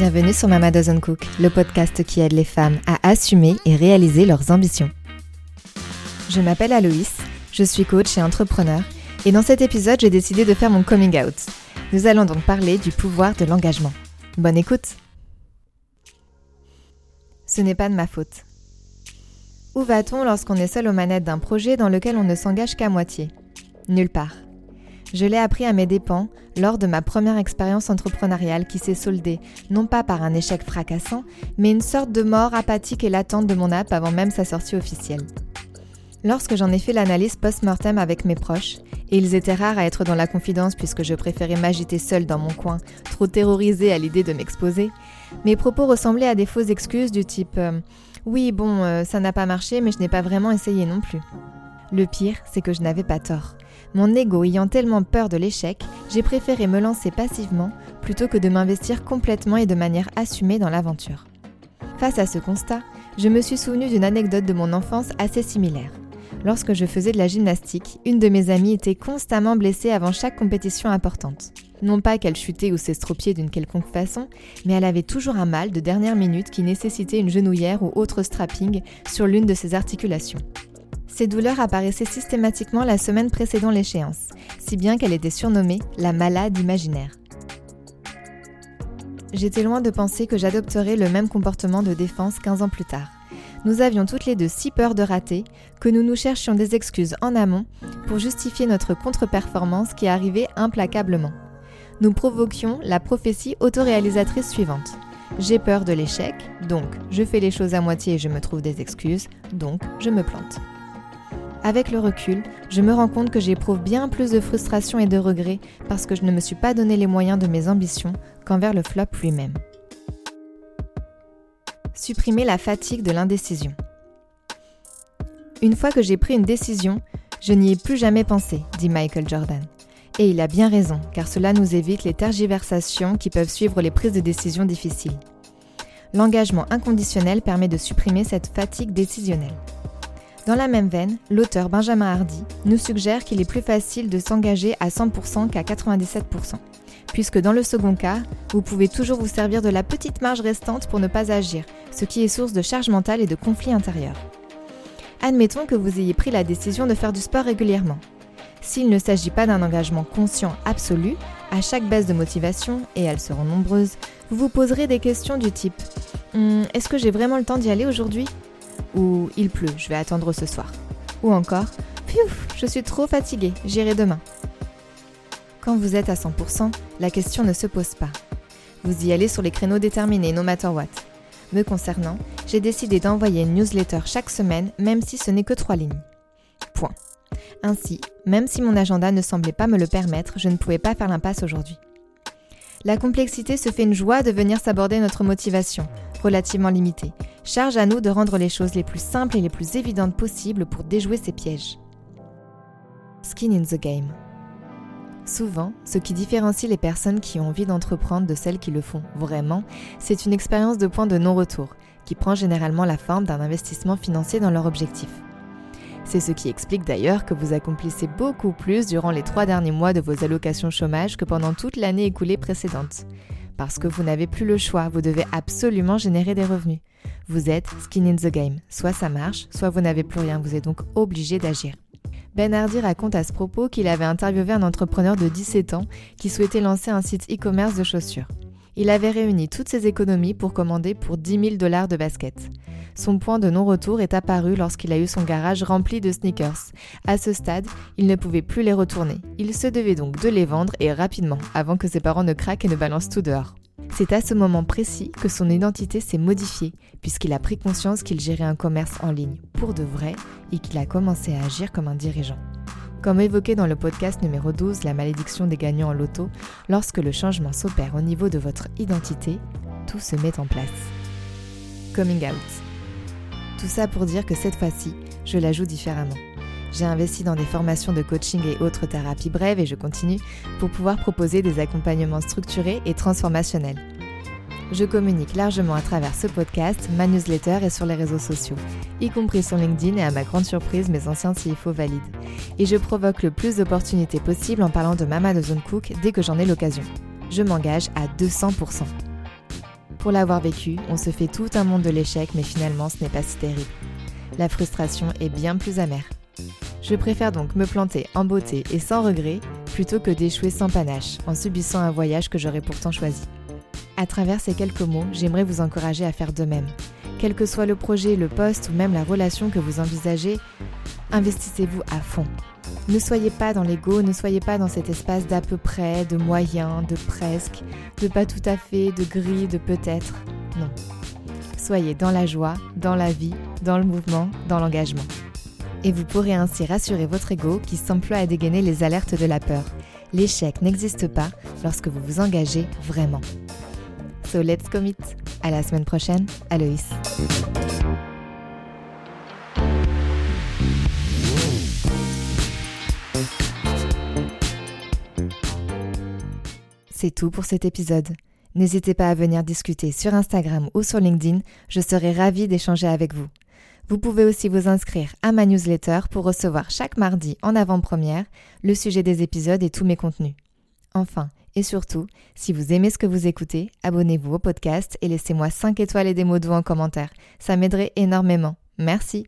Bienvenue sur Mama Doesn't Cook, le podcast qui aide les femmes à assumer et réaliser leurs ambitions. Je m'appelle Aloïs, je suis coach et entrepreneur, et dans cet épisode, j'ai décidé de faire mon coming out. Nous allons donc parler du pouvoir de l'engagement. Bonne écoute Ce n'est pas de ma faute. Où va-t-on lorsqu'on est seul aux manettes d'un projet dans lequel on ne s'engage qu'à moitié? Nulle part. Je l'ai appris à mes dépens lors de ma première expérience entrepreneuriale qui s'est soldée non pas par un échec fracassant, mais une sorte de mort apathique et latente de mon app avant même sa sortie officielle. Lorsque j'en ai fait l'analyse post-mortem avec mes proches, et ils étaient rares à être dans la confidence puisque je préférais m'agiter seule dans mon coin, trop terrorisée à l'idée de m'exposer, mes propos ressemblaient à des fausses excuses du type euh, Oui, bon, euh, ça n'a pas marché, mais je n'ai pas vraiment essayé non plus. Le pire, c'est que je n'avais pas tort. Mon ego ayant tellement peur de l'échec, j'ai préféré me lancer passivement plutôt que de m'investir complètement et de manière assumée dans l'aventure. Face à ce constat, je me suis souvenu d'une anecdote de mon enfance assez similaire. Lorsque je faisais de la gymnastique, une de mes amies était constamment blessée avant chaque compétition importante. Non pas qu'elle chutait ou s'estropiait d'une quelconque façon, mais elle avait toujours un mal de dernière minute qui nécessitait une genouillère ou autre strapping sur l'une de ses articulations. Ces douleurs apparaissaient systématiquement la semaine précédant l'échéance, si bien qu'elle était surnommée la malade imaginaire. J'étais loin de penser que j'adopterais le même comportement de défense 15 ans plus tard. Nous avions toutes les deux si peur de rater que nous nous cherchions des excuses en amont pour justifier notre contre-performance qui arrivait implacablement. Nous provoquions la prophétie autoréalisatrice suivante. J'ai peur de l'échec, donc je fais les choses à moitié et je me trouve des excuses, donc je me plante. Avec le recul, je me rends compte que j'éprouve bien plus de frustration et de regret parce que je ne me suis pas donné les moyens de mes ambitions qu'envers le flop lui-même. Supprimer la fatigue de l'indécision. Une fois que j'ai pris une décision, je n'y ai plus jamais pensé, dit Michael Jordan. Et il a bien raison, car cela nous évite les tergiversations qui peuvent suivre les prises de décision difficiles. L'engagement inconditionnel permet de supprimer cette fatigue décisionnelle. Dans la même veine, l'auteur Benjamin Hardy nous suggère qu'il est plus facile de s'engager à 100% qu'à 97%, puisque dans le second cas, vous pouvez toujours vous servir de la petite marge restante pour ne pas agir, ce qui est source de charge mentale et de conflits intérieurs. Admettons que vous ayez pris la décision de faire du sport régulièrement. S'il ne s'agit pas d'un engagement conscient absolu, à chaque baisse de motivation, et elles seront nombreuses, vous vous poserez des questions du type hum, Est-ce que j'ai vraiment le temps d'y aller aujourd'hui? Ou il pleut, je vais attendre ce soir. Ou encore, Piouf, je suis trop fatiguée, j'irai demain. Quand vous êtes à 100%, la question ne se pose pas. Vous y allez sur les créneaux déterminés, no matter what. Me concernant, j'ai décidé d'envoyer une newsletter chaque semaine, même si ce n'est que trois lignes. Point. Ainsi, même si mon agenda ne semblait pas me le permettre, je ne pouvais pas faire l'impasse aujourd'hui. La complexité se fait une joie de venir s'aborder notre motivation, relativement limitée. Charge à nous de rendre les choses les plus simples et les plus évidentes possibles pour déjouer ces pièges. Skin in the game. Souvent, ce qui différencie les personnes qui ont envie d'entreprendre de celles qui le font vraiment, c'est une expérience de point de non-retour, qui prend généralement la forme d'un investissement financier dans leur objectif. C'est ce qui explique d'ailleurs que vous accomplissez beaucoup plus durant les trois derniers mois de vos allocations chômage que pendant toute l'année écoulée précédente. Parce que vous n'avez plus le choix, vous devez absolument générer des revenus. Vous êtes skin in the game. Soit ça marche, soit vous n'avez plus rien, vous êtes donc obligé d'agir. Ben Hardy raconte à ce propos qu'il avait interviewé un entrepreneur de 17 ans qui souhaitait lancer un site e-commerce de chaussures. Il avait réuni toutes ses économies pour commander pour 10 000 dollars de baskets. Son point de non-retour est apparu lorsqu'il a eu son garage rempli de sneakers. À ce stade, il ne pouvait plus les retourner. Il se devait donc de les vendre et rapidement, avant que ses parents ne craquent et ne balancent tout dehors. C'est à ce moment précis que son identité s'est modifiée, puisqu'il a pris conscience qu'il gérait un commerce en ligne pour de vrai et qu'il a commencé à agir comme un dirigeant. Comme évoqué dans le podcast numéro 12, La malédiction des gagnants en loto, lorsque le changement s'opère au niveau de votre identité, tout se met en place. Coming out. Tout ça pour dire que cette fois-ci, je la joue différemment. J'ai investi dans des formations de coaching et autres thérapies brèves et je continue pour pouvoir proposer des accompagnements structurés et transformationnels. Je communique largement à travers ce podcast, ma newsletter et sur les réseaux sociaux, y compris sur LinkedIn et à ma grande surprise mes anciens CFO valident. Et je provoque le plus d'opportunités possibles en parlant de Mama de Zone Cook dès que j'en ai l'occasion. Je m'engage à 200%. Pour l'avoir vécu, on se fait tout un monde de l'échec, mais finalement ce n'est pas si terrible. La frustration est bien plus amère. Je préfère donc me planter en beauté et sans regret plutôt que d'échouer sans panache en subissant un voyage que j'aurais pourtant choisi. À travers ces quelques mots, j'aimerais vous encourager à faire de même. Quel que soit le projet, le poste ou même la relation que vous envisagez, investissez-vous à fond. Ne soyez pas dans l'ego, ne soyez pas dans cet espace d'à peu près, de moyen, de presque, de pas tout à fait, de gris, de peut-être. Non. Soyez dans la joie, dans la vie, dans le mouvement, dans l'engagement. Et vous pourrez ainsi rassurer votre ego qui s'emploie à dégainer les alertes de la peur. L'échec n'existe pas lorsque vous vous engagez vraiment. So let's commit. À la semaine prochaine, Aloïs. C'est tout pour cet épisode. N'hésitez pas à venir discuter sur Instagram ou sur LinkedIn, je serai ravie d'échanger avec vous. Vous pouvez aussi vous inscrire à ma newsletter pour recevoir chaque mardi en avant-première le sujet des épisodes et tous mes contenus. Enfin, et surtout, si vous aimez ce que vous écoutez, abonnez-vous au podcast et laissez-moi 5 étoiles et des mots doux en commentaire. Ça m'aiderait énormément. Merci.